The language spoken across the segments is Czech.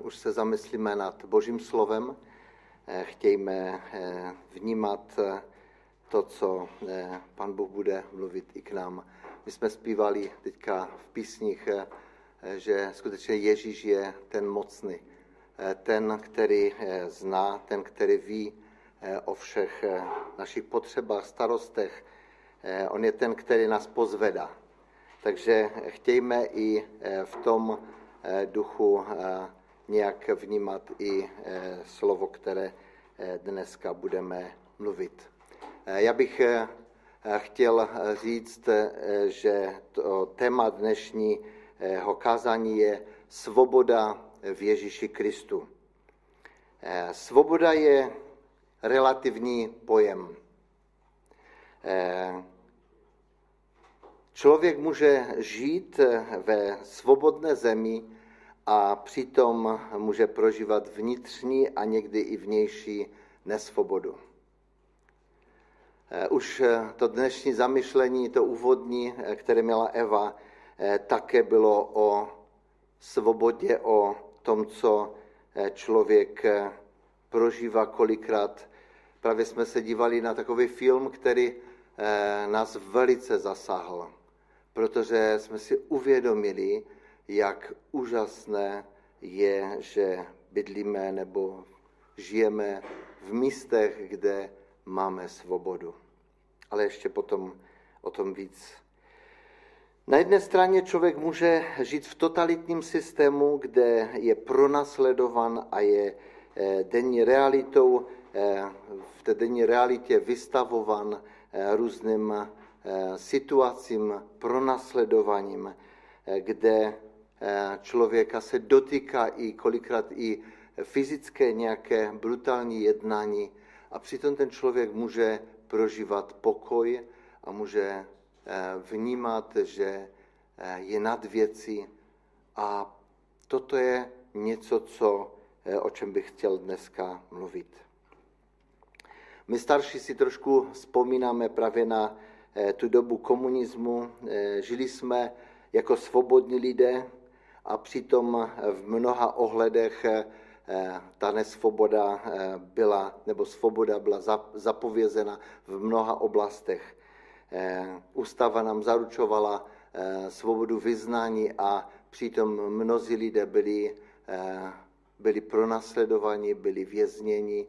už se zamyslíme nad Božím slovem. Eh, chtějme eh, vnímat eh, to, co Pan Bůh bude mluvit i k nám. My jsme zpívali teďka v písních, že skutečně Ježíš je ten mocný, ten, který zná, ten, který ví o všech našich potřebách, starostech. On je ten, který nás pozvedá. Takže chtějme i v tom duchu nějak vnímat i eh, slovo, které eh, dneska budeme mluvit. Eh, já bych chtěl říct, že to téma dnešního kázání je svoboda v Ježíši Kristu. Svoboda je relativní pojem. Člověk může žít ve svobodné zemi, a přitom může prožívat vnitřní a někdy i vnější nesvobodu. Eh, už eh, to dnešní zamyšlení, to úvodní, eh, které měla Eva, také bylo o svobodě, o tom, co člověk prožívá kolikrát. Právě jsme se dívali na takový film, který nás velice zasáhl, protože jsme si uvědomili, jak úžasné je, že bydlíme nebo žijeme v místech, kde máme svobodu. Ale ještě potom o tom víc. Na jedné straně člověk může žít v totalitním systému, kde je pronasledovan a je eh, denní realitou, eh, v té denní realitě vystavovan eh, různým situacím, pronasledováním, kde člověka se dotýká i kolikrát i fyzické nějaké brutální jednání a přitom ten člověk může prožívat pokoj a může eh, vnímat, že eh, je nad věcí a toto je něco, co, o čem bych chtěl dneska mluvit. My starší si trošku vzpomínáme právě na tu dobu komunismu. Žili jsme jako svobodní lidé, a přitom v mnoha ohledech eh, ta nesvoboda eh, byla, nebo svoboda byla zapovězena v mnoha oblastech. Eh, ústava nám zaručovala svobodu vyznání a přitom mnozí lidé byli, byli pronasledovaní, byli vězněni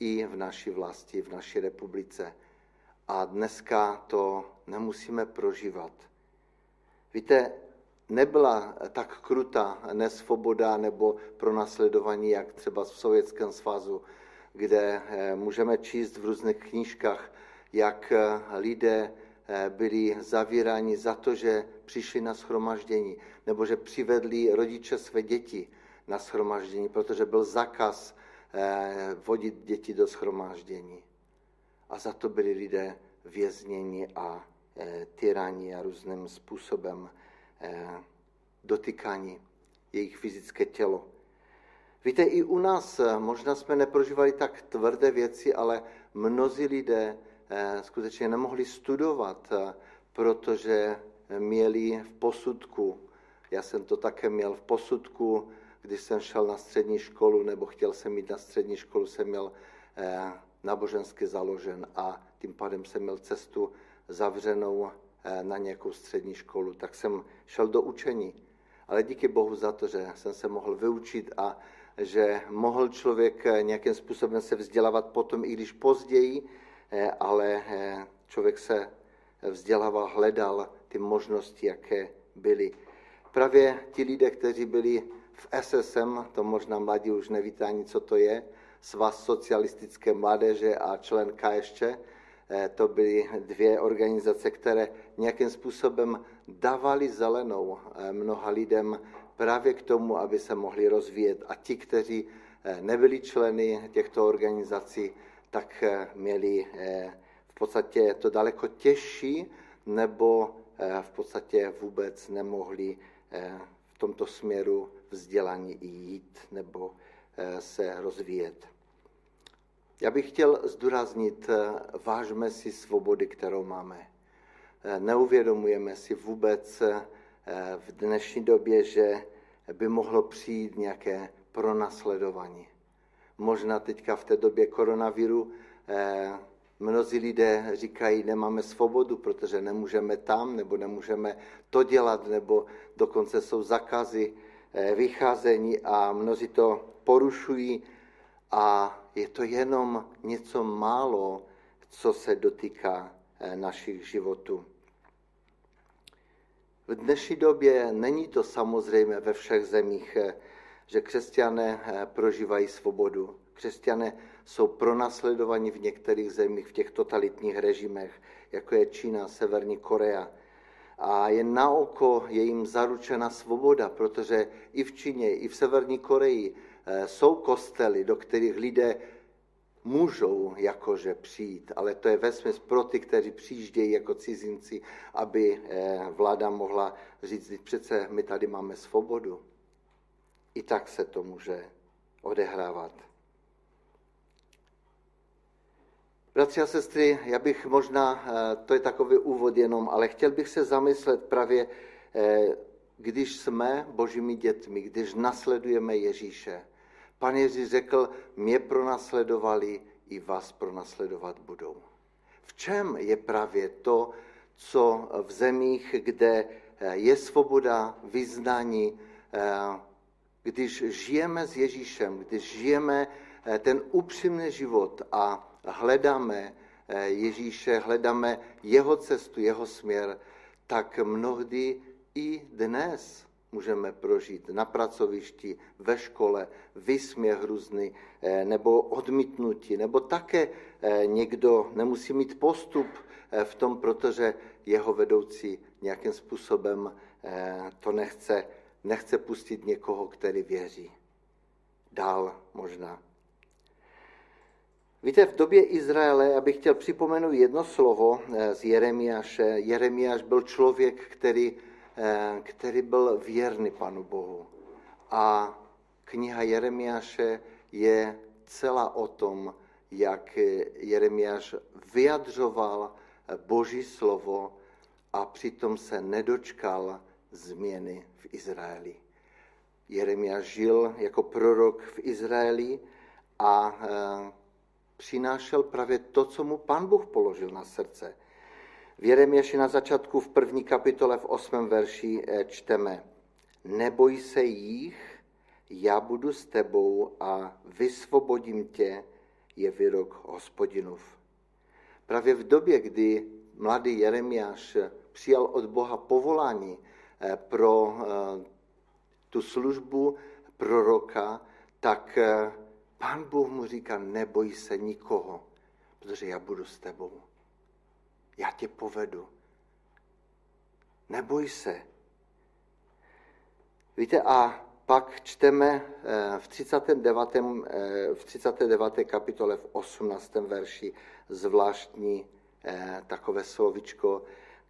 i v naší vlasti, v naší republice. A dneska to nemusíme prožívat. Víte, nebyla tak krutá nesvoboda nebo pronásledování, jak třeba v Sovětském svazu, kde eh, můžeme číst v různých knížkách, jak eh, lidé eh, byli zavíráni za to, že přišli na schromaždění, nebo že přivedli rodiče své děti na schromaždění, protože byl zakaz vodit děti do schromáždění. A za to byli lidé vězněni a tyrani a různým způsobem dotykání, jejich fyzické tělo. Víte, i u nás eh, možná jsme neprožívali tak tvrdé věci, ale mnozí lidé eh, skutečně nemohli studovat, protože měli v posudku, já jsem to také měl v posudku, když jsem šel na střední školu, nebo chtěl jsem jít na střední školu, jsem měl nábožensky založen a tím pádem jsem měl cestu zavřenou Eh, na nějakou střední školu, tak jsem šel do učení. Ale díky Bohu za to, že jsem se mohl vyučit a že mohl člověk eh, nějakým způsobem se vzdělávat potom, i když později, eh, ale člověk se vzdělával, hledal ty možnosti, jaké byly. Právě ti lidé, kteří byli v SSM, to možná mladí už nevíte ani, co to je, Svaz socialistické mládeže a člen KSČ, Eh, to byly dvě organizace, které nějakým způsobem dávali zelenou eh, mnoha lidem právě k tomu, aby se mohli rozvíjet. A ti, kteří eh, nebyli členy těchto organizací, tak měli v podstatě to daleko těžší, nebo v podstatě vůbec nemohli v tomto směru vzdělání jít nebo se rozvíjet. Já bych chtěl zdůraznit, eh, vážme si svobody, kterou máme. Eh, neuvědomujeme si vůbec eh, v dnešní době, že by mohlo přijít nějaké pronásledovaní. Možná teďka v té době koronaviru eh, mnozí lidé říkají, nemáme svobodu, protože nemůžeme tam, nebo nemůžeme to dělat, nebo dokonce jsou zakazy vycházení a mnozí to porušují a je to jenom něco málo, co se dotýká našich životů. V dnešní době není to samozřejmé ve všech zemích, eh, že křesťané eh, prožívají svobodu. Křesťané jsou pronásledovaní v některých zemích, v těch totalitních režimech, jako je Čína, Severní Korea. A jen na oko je jim zaručena svoboda, protože i v Číně, i v Severní Koreji jsou kostely, do kterých lidé můžou jakože přijít, ale to je vesměs pro ty, kteří přijíždějí jako cizinci, aby eh, vláda mohla říct, přece my tady máme svobodu. I tak se to může odehrávat. Bratři a sestry, já bych možná, eh, to je takový úvod jenom, ale chtěl bych se zamyslet právě, eh, když jsme božími dětmi, když nasledujeme Ježíše, Pan Ježíš řekl, mě pronasledovali, i vás pronasledovat budou. V čem je právě to, co v zemích, kde eh, je svoboda vyznání, eh, když žijeme s Ježíšem, když žijeme eh, ten upřímný život a hledáme Ježíše, hledáme jeho cestu, jeho směr, tak mnohdy i dnes můžeme prožít na pracovišti, ve škole, vysměch různý, eh, nebo odmítnutí, nebo také eh, někdo nemusí mít postup eh, v tom, protože jeho vedoucí nějakým způsobem to nechce, nechce pustit někoho, který věří. Dál možná. Víte, v době Izraele, bych chtěl připomenout jedno slovo z Jeremiáše. Jeremiáš byl člověk, který který byl věrný Panu Bohu. A kniha Jeremiáše je celá o tom, jak Jeremiáš vyjadřoval Boží slovo a přitom se nedočkal změny v Izraeli. Jeremiáš žil jako prorok v Izraeli a eh, přinášel právě to, co mu pan Bůh položil na srdce. V Jeremiaši na začátku v první kapitole v osmém verši eh, čteme Neboj se jich, já budu s tebou a vysvobodím tě, je výrok hospodinův. Právě v době, kdy mladý Jeremiáš přijal od Boha povolání eh, pro eh, tu službu proroka, tak pán Bůh mu říká, neboj se nikoho, protože já budu s tebou já tě povedu. Neboj se. Víte, a pak čteme eh, v 39. Eh, v 39. kapitole v 18. verši zvláštní eh, takové slovičko,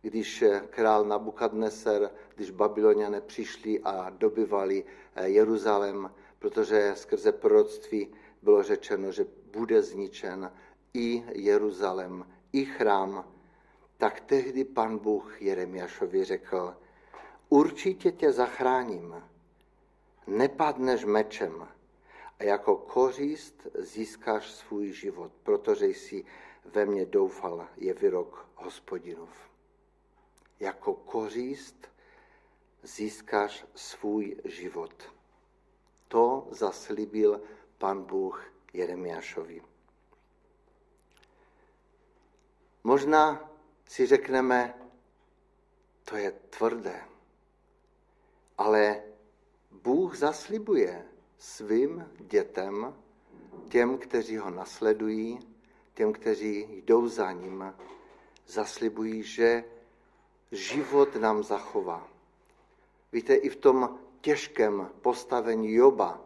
když král Nabukadneser, když babyloniané přišli a dobyvali Jeruzalém, protože skrze proroctví bylo řečeno, že bude zničen i Jeruzalém, i chrám tak tehdy pan Bůh Jeremiašovi řekl, určitě tě zachráním, nepadneš mečem a jako kořist získáš svůj život, protože jsi ve mně doufal, je výrok hospodinův. Jako kořist získáš svůj život. To zaslíbil pan Bůh Jeremiášovi. Možná si řekneme, to je tvrdé. Ale Bůh zaslibuje svým dětem, těm, kteří ho nasledují, těm, kteří jdou za ním, zaslibují, že život nám zachová. Víte, i v tom těžkém postavení Joba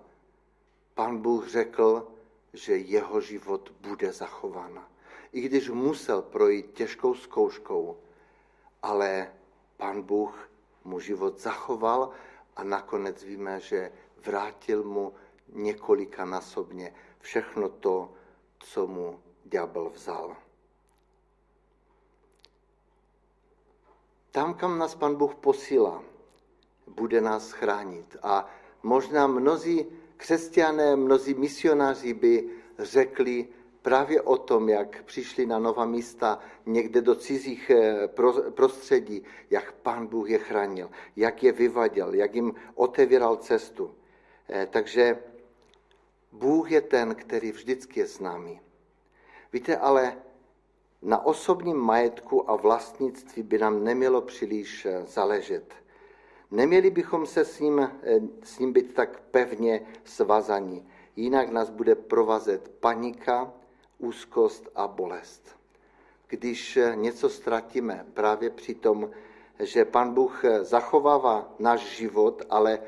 pan Bůh řekl, že jeho život bude zachován i když musel projít těžkou zkouškou, ale pan Bůh mu život zachoval a nakonec víme, že vrátil mu několika násobně všechno to, co mu ďábel vzal. Tam, kam nás pan Bůh posílá, bude nás chránit. A možná mnozí křesťané, mnozí misionáři by řekli právě o tom, jak přišli na nová místa někde do cizích eh, prostředí, jak pán Bůh je chránil, jak je vyvadil, jak jim otevíral cestu. Eh, takže Bůh je ten, který vždycky je s námi. Víte, ale na osobním majetku a vlastnictví by nám nemělo příliš eh, záležet. Neměli bychom se s ním, s ním být tak pevně svazaní, jinak nás bude provazet panika, úzkost a bolest. Když něco ztratíme právě při tom, že Pan Bůh zachovává náš život, ale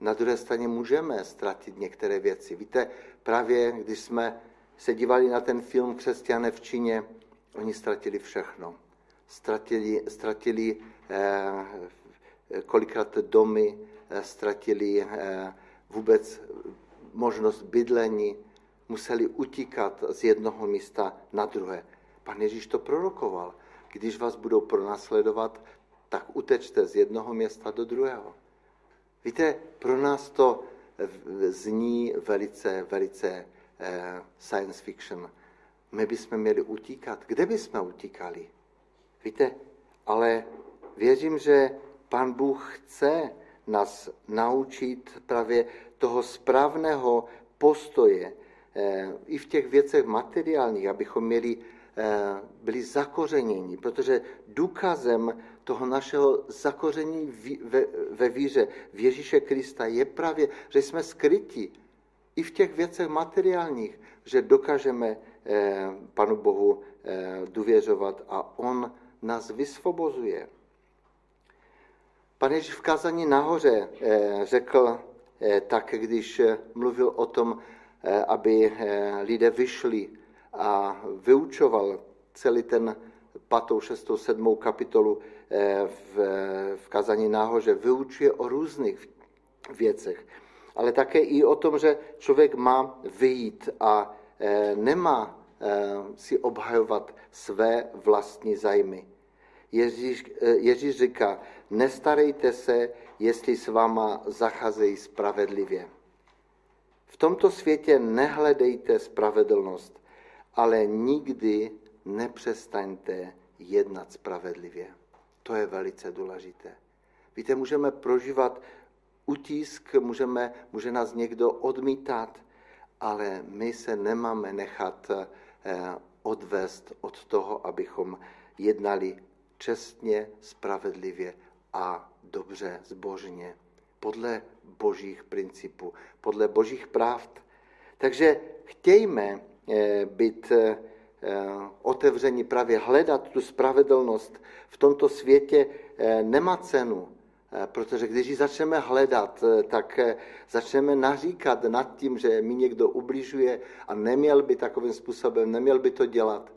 na druhé straně můžeme ztratit některé věci. Víte, právě když jsme se dívali na ten film Křesťané v Číně, oni ztratili všechno. Ztratili, ztratili eh, kolikrát domy, eh, ztratili eh, vůbec možnost bydlení, museli utíkat z jednoho místa na druhé. Pan Ježíš to prorokoval. Když vás budou pronásledovat, tak utečte z jednoho města do druhého. Víte, pro nás to zní velice, velice eh, science fiction. My bychom měli utíkat. Kde bychom utíkali? Víte, ale věřím, že Pan Bůh chce nás naučit právě toho správného postoje, i v těch věcech materiálních, abychom měli, eh, byli zakořeněni, protože důkazem toho našeho zakoření ve víře v Ježíše Krista je právě, že jsme skryti i v těch věcech materiálních, že dokážeme eh, Panu Bohu důvěřovat a On nás vysvobozuje. Pane Ježíš v kázání nahoře řekl tak, když mluvil o tom, Eh, aby eh, lidé vyšli a vyučoval celý ten patou, šestou, sedmou kapitolu eh, v, v kazaní náhoře, vyučuje o různých věcech, ale také i o tom, že člověk má vyjít a nemá si obhajovat své vlastní zájmy. Ježíš, Ježíš říká, nestarejte se, jestli s váma zacházejí spravedlivě. V tomto světě nehledejte spravedlnost, ale nikdy nepřestaňte jednat spravedlivě. To je velice důležité. Víte, můžeme prožívat utisk, můžeme, může nás někdo odmítat, ale my se nemáme nechat eh, odvést od toho, abychom jednali čestně, spravedlivě a dobře, zbožně podle božích principů, podle božích pravd. Takže chtějme eh, být eh, otevření, právě hledat tu spravedlnost v tomto světě eh, nemá cenu, protože když ji začneme hledat, tak začneme naříkat nad tím, že mi někdo ubližuje a neměl by takovým způsobem, neměl by to dělat,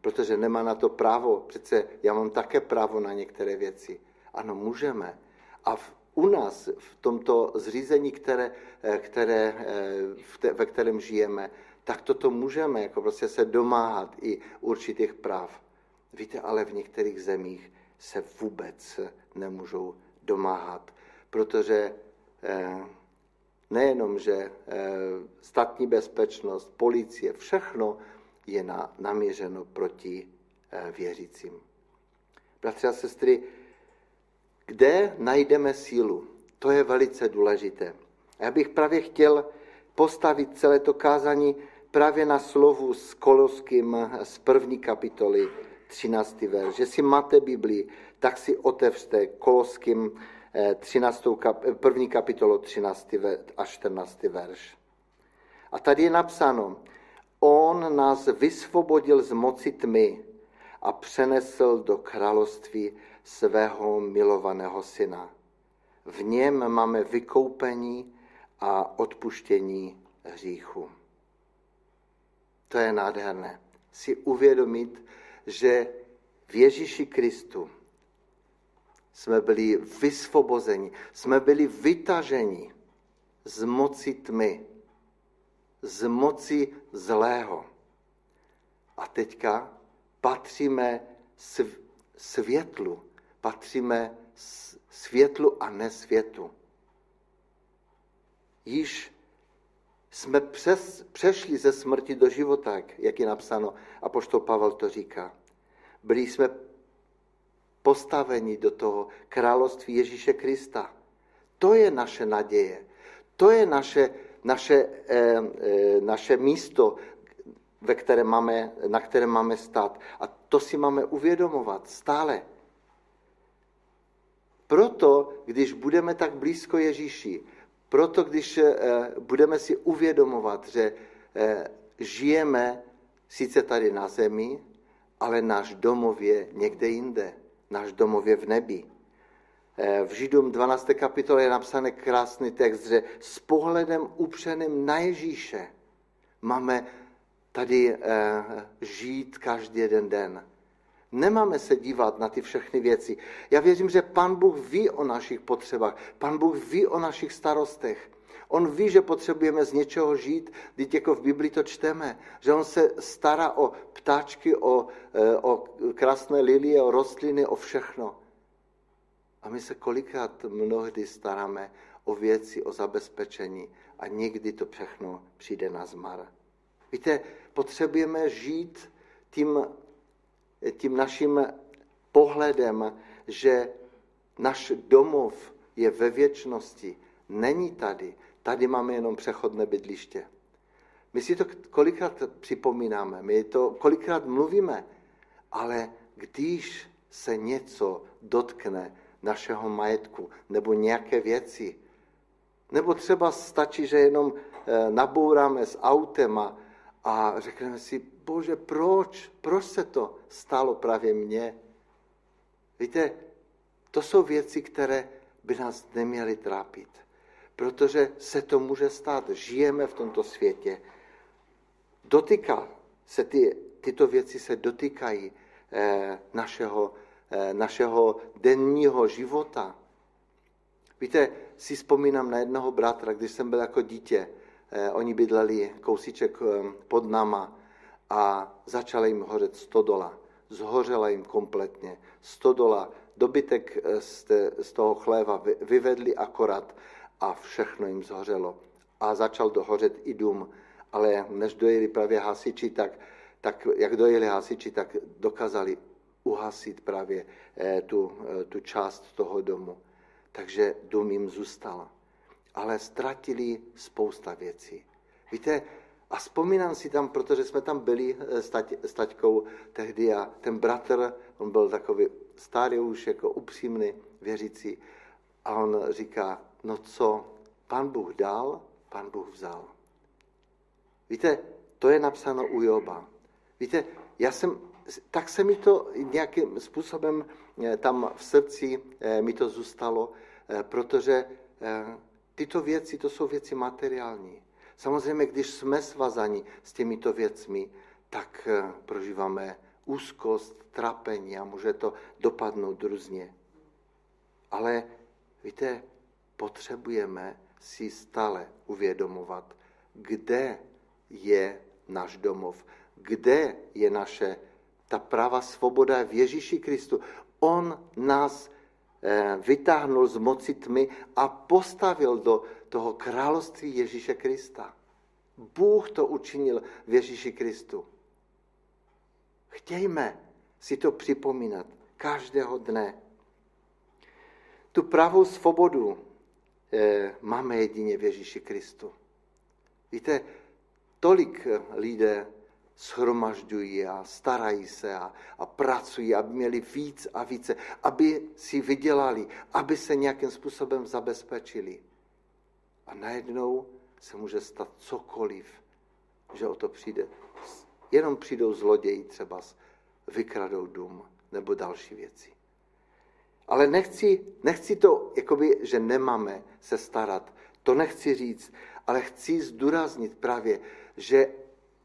protože nemá na to právo. Přece já mám také právo na některé věci. Ano, můžeme. A u nás, v tomto zřízení, které, eh, které, eh, ve kterém žijeme, tak toto můžeme jako prostě se domáhat i určitých práv. Víte, ale v některých zemích se vůbec nemůžou domáhat, protože eh, nejenom, že statní bezpečnost, policie, všechno je naměřeno proti věřícím. Bratři a sestry, kde najdeme sílu? To je velice důležité. Já bych právě chtěl postavit celé to kázání právě na slovu s Koloským z první kapitoly 13. verš. Že si máte Biblii, tak si otevřte Koloským 13. Kap, první kapitolu 13. a 14. verš. A tady je napsáno, on nás vysvobodil z moci tmy a přenesl do království svého milovaného syna. V něm máme vykoupení a odpuštění hříchu. To je nádherné. Si uvědomit, že v Ježíši Kristu jsme byli vysvobozeni, jsme byli vytaženi z moci tmy, z moci zlého. A teďka patříme světlu, patříme světlu a nesvětu. již jsme přes, přešli ze smrti do života, jak je napsáno, a poštol Pavel to říká. Byli jsme postaveni do toho království Ježíše Krista. To je naše naděje. To je naše, naše, eh, eh, naše místo, ve které máme, na kterém máme stát. A to si máme uvědomovat stále. Proto, když budeme tak blízko Ježíši, proto, když eh, budeme si uvědomovat, že eh, žijeme sice tady na zemi, ale náš domov je někde jinde. Náš domov je v nebi. Eh, v Židům 12. kapitole je napsaný krásný text, že s pohledem upřeným na Ježíše máme tady žít každý jeden den. Nemáme se dívat na ty všechny věci. Já věřím, že Pan Bůh ví o našich potřebách, Pan Bůh ví o našich starostech. On ví, že potřebujeme z něčeho žít, když jako v Biblii to čteme, že on se stará o ptáčky, o, eh, o krásné lilie, o rostliny, o všechno. A my se kolikrát mnohdy staráme o věci, o zabezpečení a někdy to všechno přijde na zmar. Víte, potřebujeme žít tím tím naším pohledem, že náš domov je ve věčnosti, není tady. Tady máme jenom přechodné bydliště. My si to kolikrát připomínáme, my to kolikrát mluvíme, ale když se něco dotkne našeho majetku nebo nějaké věci, nebo třeba stačí, že jenom eh, nabouráme s autem a, a řekneme si, bože, proč? Proč se to stalo právě mně? Víte, to jsou věci, které by nás neměly trápit, protože se to může stát. Žijeme v tomto světě. Dotýká se ty, tyto věci se dotýkají eh, našeho, eh, našeho denního života. Víte, si vzpomínám na jednoho bratra, když jsem byl jako dítě. Eh, oni bydleli kousíček eh, pod náma a začala jim hořet stodola. Zhořela jim kompletně. Stodola, dobytek eh, z toho chléva vyvedli akorát a všechno jim zhořelo. A začal dohořet i dům, ale než dojeli právě hasiči, tak, tak jak dojeli hasiči, tak dokázali uhasit právě tu, tu část toho domu. Takže dům jim zůstal. Ale ztratili spousta věcí. Víte, a vzpomínám si tam, protože jsme tam byli eh, s, tať, s taťkou tehdy a ten bratr, on byl takový starý už, jako upřímný, věřící. A on říká, no co, pan Bůh dal, pan Bůh vzal. Víte, to je napsáno u Joba. Víte, já jsem, tak se mi to nějakým způsobem eh, tam v srdci eh, mi to zůstalo, protože tyto věci, to jsou věci materiální. Samozřejmě, když jsme svazani s těmito věcmi, tak eh, prožíváme úzkost, trapení a může to dopadnout různě. Ale víte, potřebujeme si stále uvědomovat, kde je náš domov, kde je naše ta práva svoboda v Ježíši Kristu. On nás vytáhnul z moci tmy a postavil do toho království Ježíše Krista. Bůh to učinil v Ježíši Kristu. Chtějme si to připomínat každého dne. Tu pravou svobodu eh, máme jedině v Ježíši Kristu. Víte, tolik lidé schromažďují a starají se a, a pracují, aby měli víc a více, aby si vydělali, aby se nějakým způsobem zabezpečili. A najednou se může stát cokoliv, že o to přijde. Jenom přijdou zloději třeba, vykradou dům nebo další věci. Ale nechci, nechci to, jakoby, že nemáme se starat. To nechci říct, ale chci zdůraznit právě, že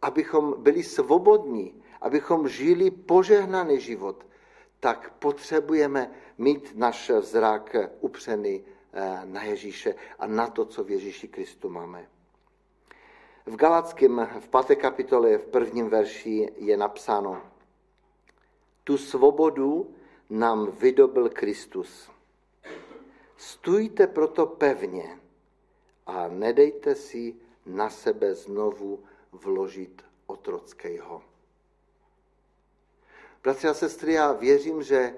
abychom byli svobodní, abychom žili požehnaný život, tak potřebujeme mít náš vzrak upřený Eh, na Ježíše a na to, co v Ježíši Kristu máme. V Galackém v páté kapitole v prvním verši je napsáno Tu svobodu nám vydobil Kristus. Stůjte proto pevně a nedejte si na sebe znovu vložit otrockého. Bratři a sestry, já věřím, že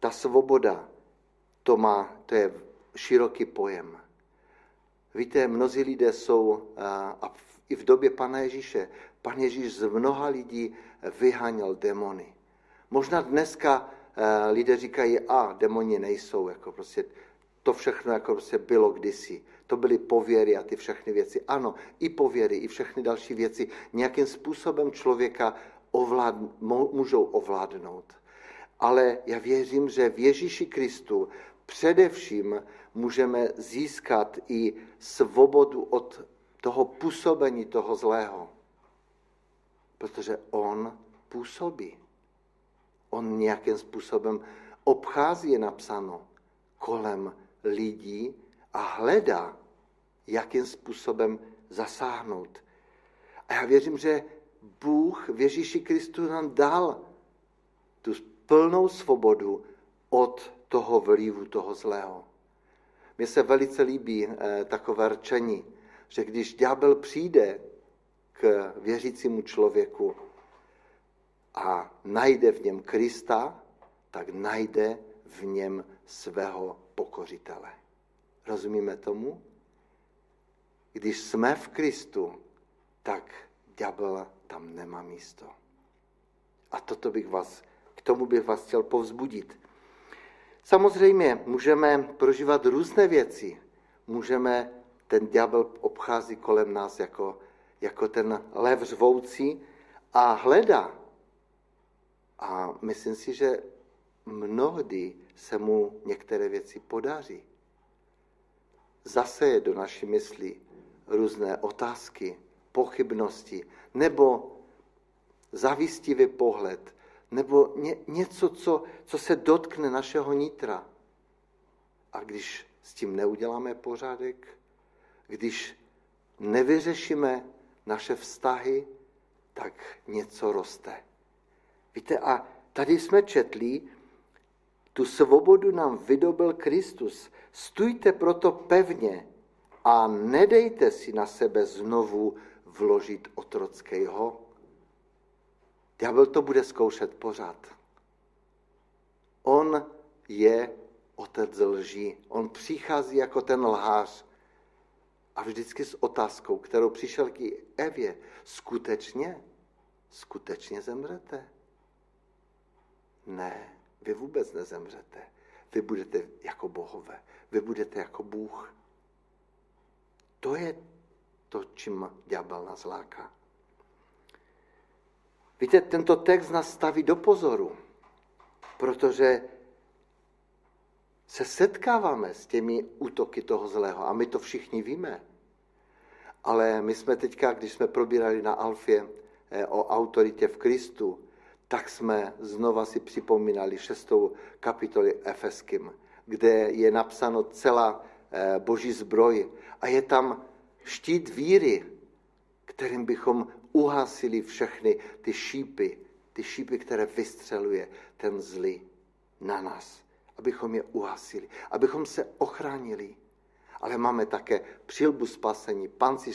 ta svoboda, to, má, to je široký pojem. Víte, mnozí lidé jsou, a i v době Pana Ježíše, Pan Ježíš z mnoha lidí vyháněl demony. Možná dneska lidé říkají, a demoni nejsou, jako prostě to všechno jako prostě bylo kdysi. To byly pověry a ty všechny věci. Ano, i pověry, i všechny další věci nějakým způsobem člověka ovlád, můžou ovládnout. Ale já věřím, že v Ježíši Kristu především můžeme získat i svobodu od toho působení toho zlého. Protože on působí. On nějakým způsobem obchází, je napsáno, kolem lidí a hledá, jakým způsobem zasáhnout. A já věřím, že Bůh v Ježíši Kristu nám dal tu plnou svobodu od toho vlivu, toho zlého. Mně se velice líbí eh, takové rčení, že když ďábel přijde k věřícímu člověku a najde v něm Krista, tak najde v něm svého pokořitele. Rozumíme tomu? Když jsme v Kristu, tak ďábel tam nemá místo. A toto bych vás, k tomu bych vás chtěl povzbudit. Samozřejmě můžeme prožívat různé věci. Můžeme, ten ďábel obchází kolem nás jako, jako ten lev řvoucí a hledá. A myslím si, že mnohdy se mu některé věci podaří. Zase je do naší mysli různé otázky, pochybnosti, nebo zavistivý pohled, nebo ně, něco, co, co se dotkne našeho nitra. A když s tím neuděláme pořádek, když nevyřešíme naše vztahy, tak něco roste. Víte, a tady jsme četli, tu svobodu nám vydobil Kristus. Stůjte proto pevně a nedejte si na sebe znovu vložit otrockého. Diabel to bude zkoušet pořád. On je otec lží. On přichází jako ten lhář a vždycky s otázkou, kterou přišel k Evě. Skutečně? Skutečně zemřete? Ne. Vy vůbec nezemřete. Vy budete jako bohové. Vy budete jako Bůh. To je to, čím ďábel nás láká. Víte, tento text nás staví do pozoru, protože se setkáváme s těmi útoky toho zlého a my to všichni víme. Ale my jsme teďka, když jsme probírali na Alfě eh, o autoritě v Kristu, tak jsme znova si připomínali šestou kapitoli Efeským, kde je napsáno celá eh, boží zbroj a je tam štít víry, kterým bychom uhasili všechny ty šípy, ty šípy, které vystřeluje ten zlý na nás, abychom je uhasili, abychom se ochránili. Ale máme také přilbu spasení, panci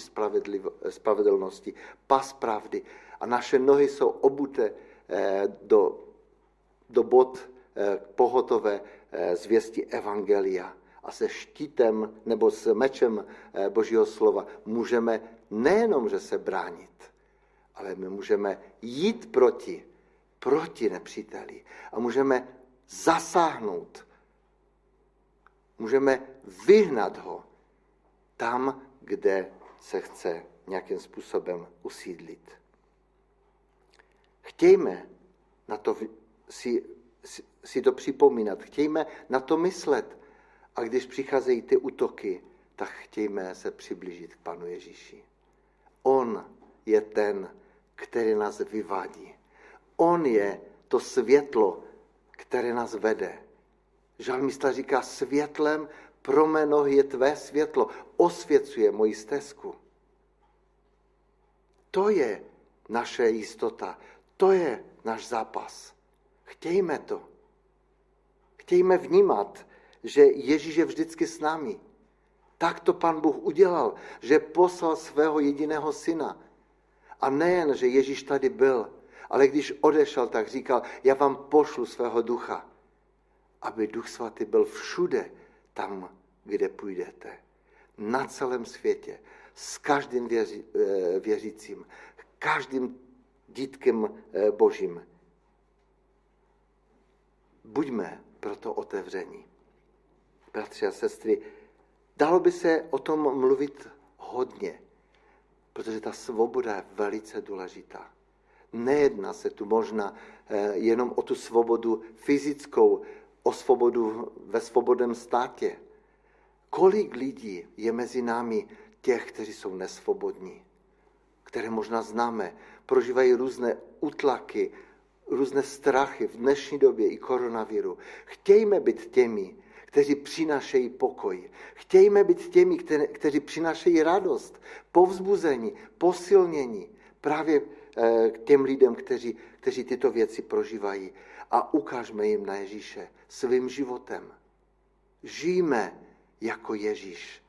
spravedlnosti, pas pravdy a naše nohy jsou obuté do, do bod eh, pohotové eh, zvěsti Evangelia. A se štítem nebo s mečem Božího slova můžeme nejenom, že se bránit, ale my můžeme jít proti, proti nepříteli a můžeme zasáhnout. Můžeme vyhnat ho tam, kde se chce nějakým způsobem usídlit. Chtějme na to si, si, si to připomínat, chtějme na to myslet. A když přicházejí ty útoky, tak chtějme se přiblížit k Panu Ježíši. On je ten, který nás vyvádí. On je to světlo, které nás vede. Žalmista říká, světlem pro mé nohy je tvé světlo, osvěcuje moji stezku. To je naše jistota, to je náš zápas. Chtějme to. Chtějme vnímat, že Ježíš je vždycky s námi. Tak to pan Bůh udělal, že poslal svého jediného syna. A nejen, že Ježíš tady byl, ale když odešel, tak říkal, já vám pošlu svého ducha, aby duch svatý byl všude tam, kde půjdete. Na celém světě, s každým eh, věřícím, každým dítkem eh, božím. Buďme proto otevření. Bratři a sestry, dalo by se o tom mluvit hodně, protože ta svoboda je velice důležitá. Nejedná se tu možná eh, jenom o tu svobodu fyzickou, o svobodu ve svobodném státě. Kolik lidí je mezi námi těch, kteří jsou nesvobodní, které možná známe, prožívají různé utlaky, různé strachy v dnešní době i koronaviru. Chtějme být těmi, kteří přinášejí pokoj. Chtějme být těmi, kteří přinášejí radost, povzbuzení, posilnění právě eh, k těm lidem, kteří, kteří tyto věci prožívají. A ukážme jim na Ježíše svým životem. Žijeme jako Ježíš.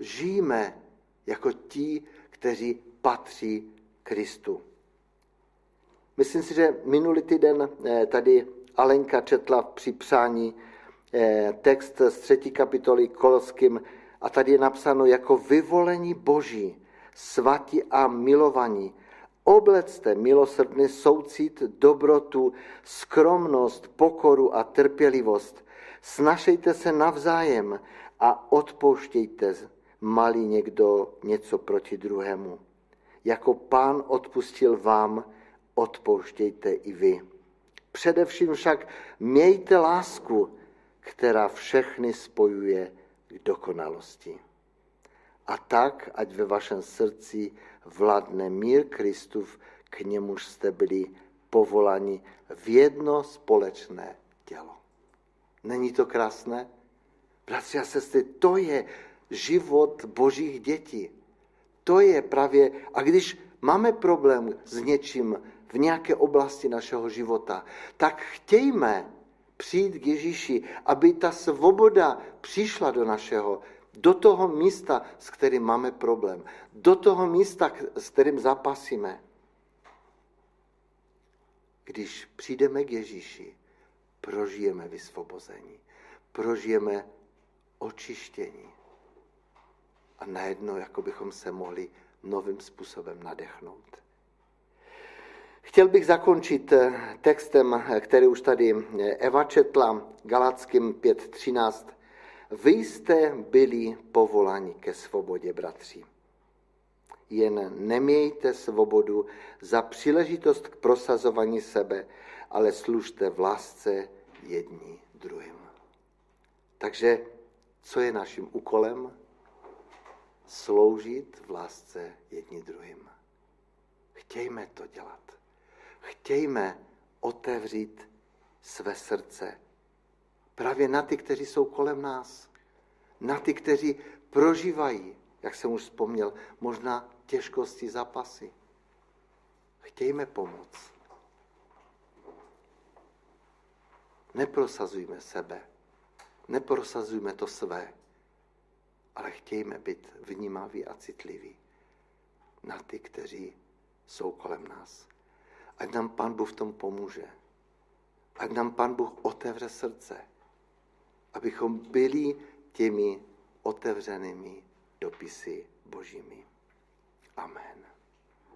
Žijeme jako ti, kteří patří Kristu. Myslím si, že minulý týden eh, tady Alenka četla při přání eh, text z třetí kapitoly Koloským a tady je napsáno jako vyvolení boží, svatí a milovaní. Oblecte milosrdný soucit, dobrotu, skromnost, pokoru a trpělivost. Snašejte se navzájem a odpouštějte malý někdo něco proti druhému. Jako pán odpustil vám, odpouštějte i vy. Především však mějte lásku, která všechny spojuje k dokonalosti. A tak, ať ve vašem srdci vládne mír Kristův, k němuž jste byli povolani v jedno společné tělo. Není to krásné? Bratři a sestry, to je život božích dětí. To je právě, a když máme problém s něčím, v nějaké oblasti našeho života, tak chtějme přijít k Ježíši, aby ta svoboda přišla do našeho, do toho místa, s kterým máme problém, do toho místa, s kterým zapasíme. Když přijdeme k Ježíši, prožijeme vysvobození, prožijeme očištění. A najednou, jako bychom se mohli novým způsobem nadechnout. Chtěl bych zakončit eh, textem, eh, který už tady eh, Eva četla, Galackým 5.13. Vy jste byli povoláni ke svobodě, bratři. Jen nemějte svobodu za příležitost k prosazování sebe, ale služte v lásce jední druhým. Takže co je naším úkolem? Sloužit v lásce jední druhým. Chtějme to dělat chtějme otevřít své srdce. Právě na ty, kteří jsou kolem nás. Na ty, kteří prožívají, jak jsem už vzpomněl, možná těžkosti zápasy. Chtějme pomoct. Neprosazujme sebe, neprosazujme to své, ale chtějme být vnímaví a citliví na ty, kteří jsou kolem nás. Ať nám Pán Bůh v tom pomůže. Ať nám Pán Bůh otevře srdce, abychom byli těmi otevřenými dopisy božími. Amen.